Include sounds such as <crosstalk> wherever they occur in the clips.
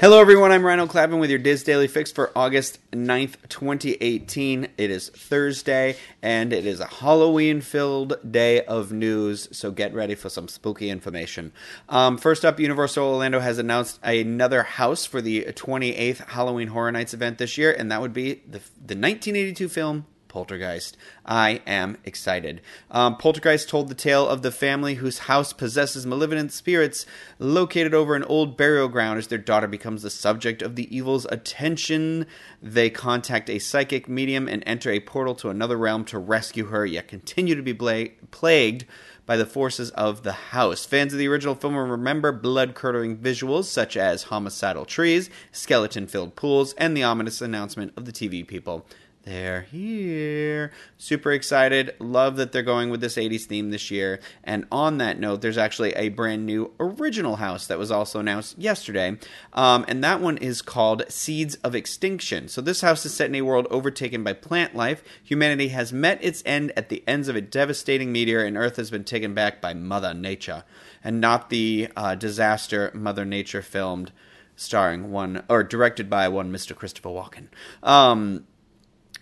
Hello, everyone. I'm Rhino Clavin with your DIS Daily Fix for August 9th, 2018. It is Thursday, and it is a Halloween filled day of news, so get ready for some spooky information. Um, first up, Universal Orlando has announced another house for the 28th Halloween Horror Nights event this year, and that would be the, the 1982 film Poltergeist. I am excited. Um, Poltergeist told the tale of the family whose house possesses malevolent spirits located over an old burial ground as their daughter becomes the subject of the evil's attention. They contact a psychic medium and enter a portal to another realm to rescue her, yet continue to be bla- plagued by the forces of the house. Fans of the original film will remember blood curdling visuals such as homicidal trees, skeleton filled pools, and the ominous announcement of the TV people. They're here. Super excited. Love that they're going with this 80s theme this year. And on that note, there's actually a brand new original house that was also announced yesterday. Um, and that one is called Seeds of Extinction. So this house is set in a world overtaken by plant life. Humanity has met its end at the ends of a devastating meteor, and Earth has been taken back by Mother Nature. And not the uh, disaster Mother Nature filmed starring one, or directed by one Mr. Christopher Walken. Um,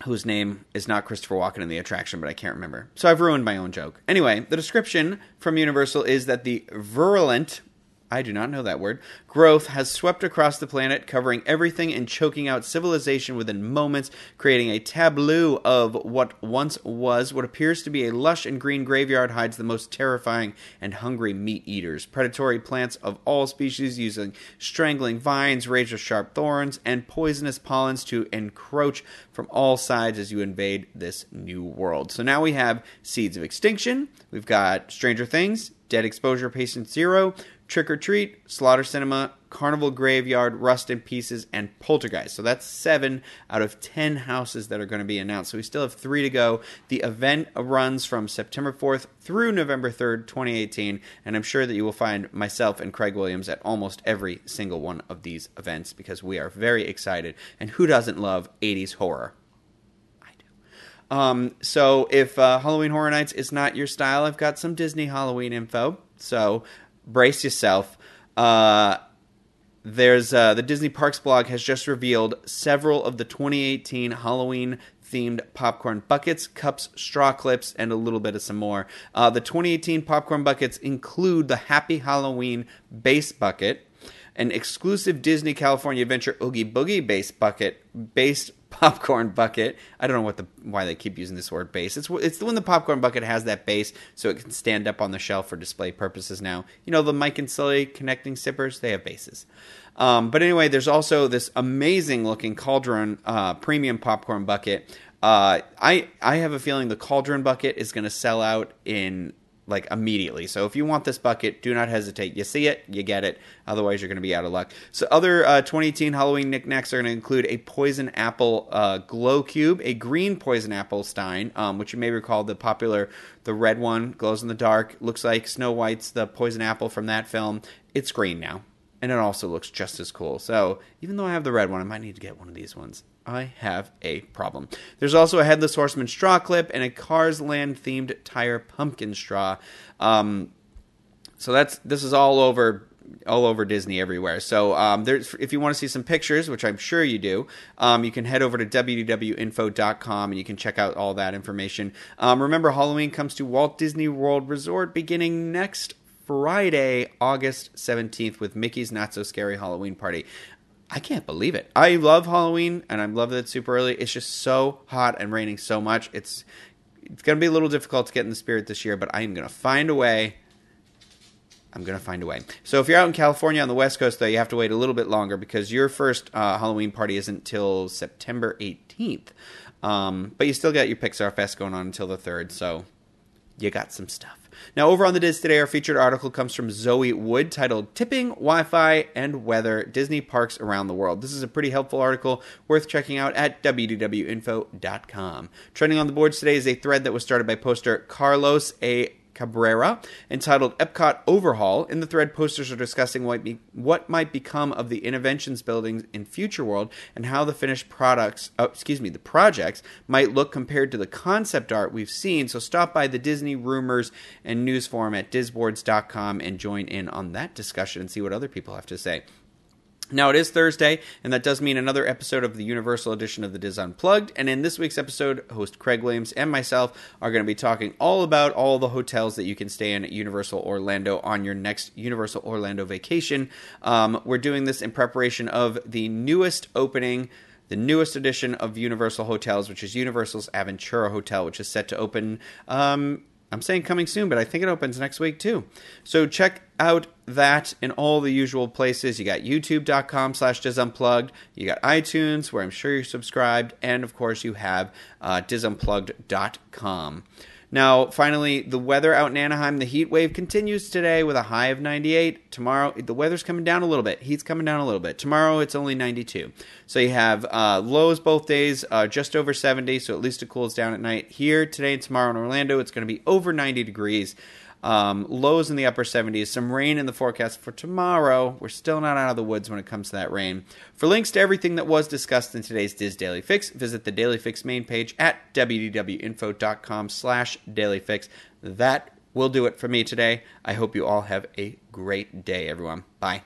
whose name is not Christopher Walken in the attraction, but I can't remember. So I've ruined my own joke. Anyway, the description from Universal is that the virulent I do not know that word, growth has swept across the planet, covering everything and choking out civilization within moments, creating a tableau of what once was. What appears to be a lush and green graveyard hides the most terrifying and hungry meat eaters. Predatory plants of all species using strangling vines, razor sharp thorns, and poisonous pollens to encroach from all sides as you invade this new world. So now we have Seeds of Extinction, we've got Stranger Things, Dead Exposure Patient Zero, Trick or Treat, Slaughter Cinema, Carnival Graveyard, Rust in Pieces, and Poltergeist. So that's seven out of ten houses that are going to be announced. So we still have three to go. The event runs from September 4th through November 3rd, 2018, and I'm sure that you will find myself and Craig Williams at almost every single one of these events because we are very excited. And who doesn't love 80s horror? I do. Um, so if uh, Halloween Horror Nights is not your style, I've got some Disney Halloween info. So brace yourself. Uh, there's uh, the Disney Parks blog has just revealed several of the 2018 Halloween themed popcorn buckets, cups, straw clips, and a little bit of some more. Uh, the 2018 popcorn buckets include the Happy Halloween base bucket, an exclusive Disney California Adventure Oogie Boogie base bucket based <laughs> popcorn bucket. I don't know what the why they keep using this word base. It's it's the when the popcorn bucket has that base, so it can stand up on the shelf for display purposes. Now, you know the Mike and Sully connecting sippers, they have bases. Um, but anyway, there's also this amazing looking Cauldron uh, premium popcorn bucket. Uh, I I have a feeling the Cauldron bucket is going to sell out in like immediately. So if you want this bucket, do not hesitate. You see it, you get it. Otherwise, you're going to be out of luck. So other uh, 2018 Halloween knickknacks are going to include a poison apple uh, glow cube, a green poison apple stein, um, which you may recall the popular, the red one glows in the dark, looks like Snow White's the poison apple from that film. It's green now, and it also looks just as cool. So even though I have the red one, I might need to get one of these ones. I have a problem. There's also a Headless Horseman straw clip and a Cars Land themed tire pumpkin straw. Um, so that's this is all over all over Disney everywhere. So um, there's if you want to see some pictures, which I'm sure you do, um, you can head over to wdwinfo.com and you can check out all that information. Um, remember, Halloween comes to Walt Disney World Resort beginning next Friday, August 17th, with Mickey's Not So Scary Halloween Party. I can't believe it. I love Halloween and I love that it's super early. It's just so hot and raining so much. It's it's going to be a little difficult to get in the spirit this year, but I am going to find a way. I'm going to find a way. So if you're out in California on the West Coast, though, you have to wait a little bit longer because your first uh, Halloween party isn't till September 18th. Um, but you still got your Pixar Fest going on until the 3rd, so you got some stuff. Now, over on the DIS Today, our featured article comes from Zoe Wood titled Tipping, Wi Fi, and Weather Disney Parks Around the World. This is a pretty helpful article worth checking out at wdwinfo.com. Trending on the boards today is a thread that was started by poster Carlos A. Cabrera entitled Epcot Overhaul. In the thread, posters are discussing what, be, what might become of the Innoventions buildings in Future World and how the finished products, oh, excuse me, the projects might look compared to the concept art we've seen. So stop by the Disney Rumors and News Forum at disboards.com and join in on that discussion and see what other people have to say. Now it is Thursday, and that does mean another episode of the Universal edition of the DIS Unplugged. And in this week's episode, host Craig Williams and myself are going to be talking all about all the hotels that you can stay in at Universal Orlando on your next Universal Orlando vacation. Um, we're doing this in preparation of the newest opening the newest edition of Universal Hotels, which is Universal's Aventura Hotel, which is set to open. Um, I'm saying coming soon, but I think it opens next week too. So check out that in all the usual places. You got youtube.com slash disunplugged. You got iTunes, where I'm sure you're subscribed. And of course, you have uh, disunplugged.com. Now, finally, the weather out in Anaheim, the heat wave continues today with a high of 98. Tomorrow, the weather's coming down a little bit. Heat's coming down a little bit. Tomorrow, it's only 92. So you have uh, lows both days, uh, just over 70, so at least it cools down at night. Here, today and tomorrow in Orlando, it's going to be over 90 degrees. Um, lows in the upper 70s. Some rain in the forecast for tomorrow. We're still not out of the woods when it comes to that rain. For links to everything that was discussed in today's DIS Daily Fix, visit the Daily Fix main page at wdwinfo.com slash dailyfix. That will do it for me today. I hope you all have a great day, everyone. Bye.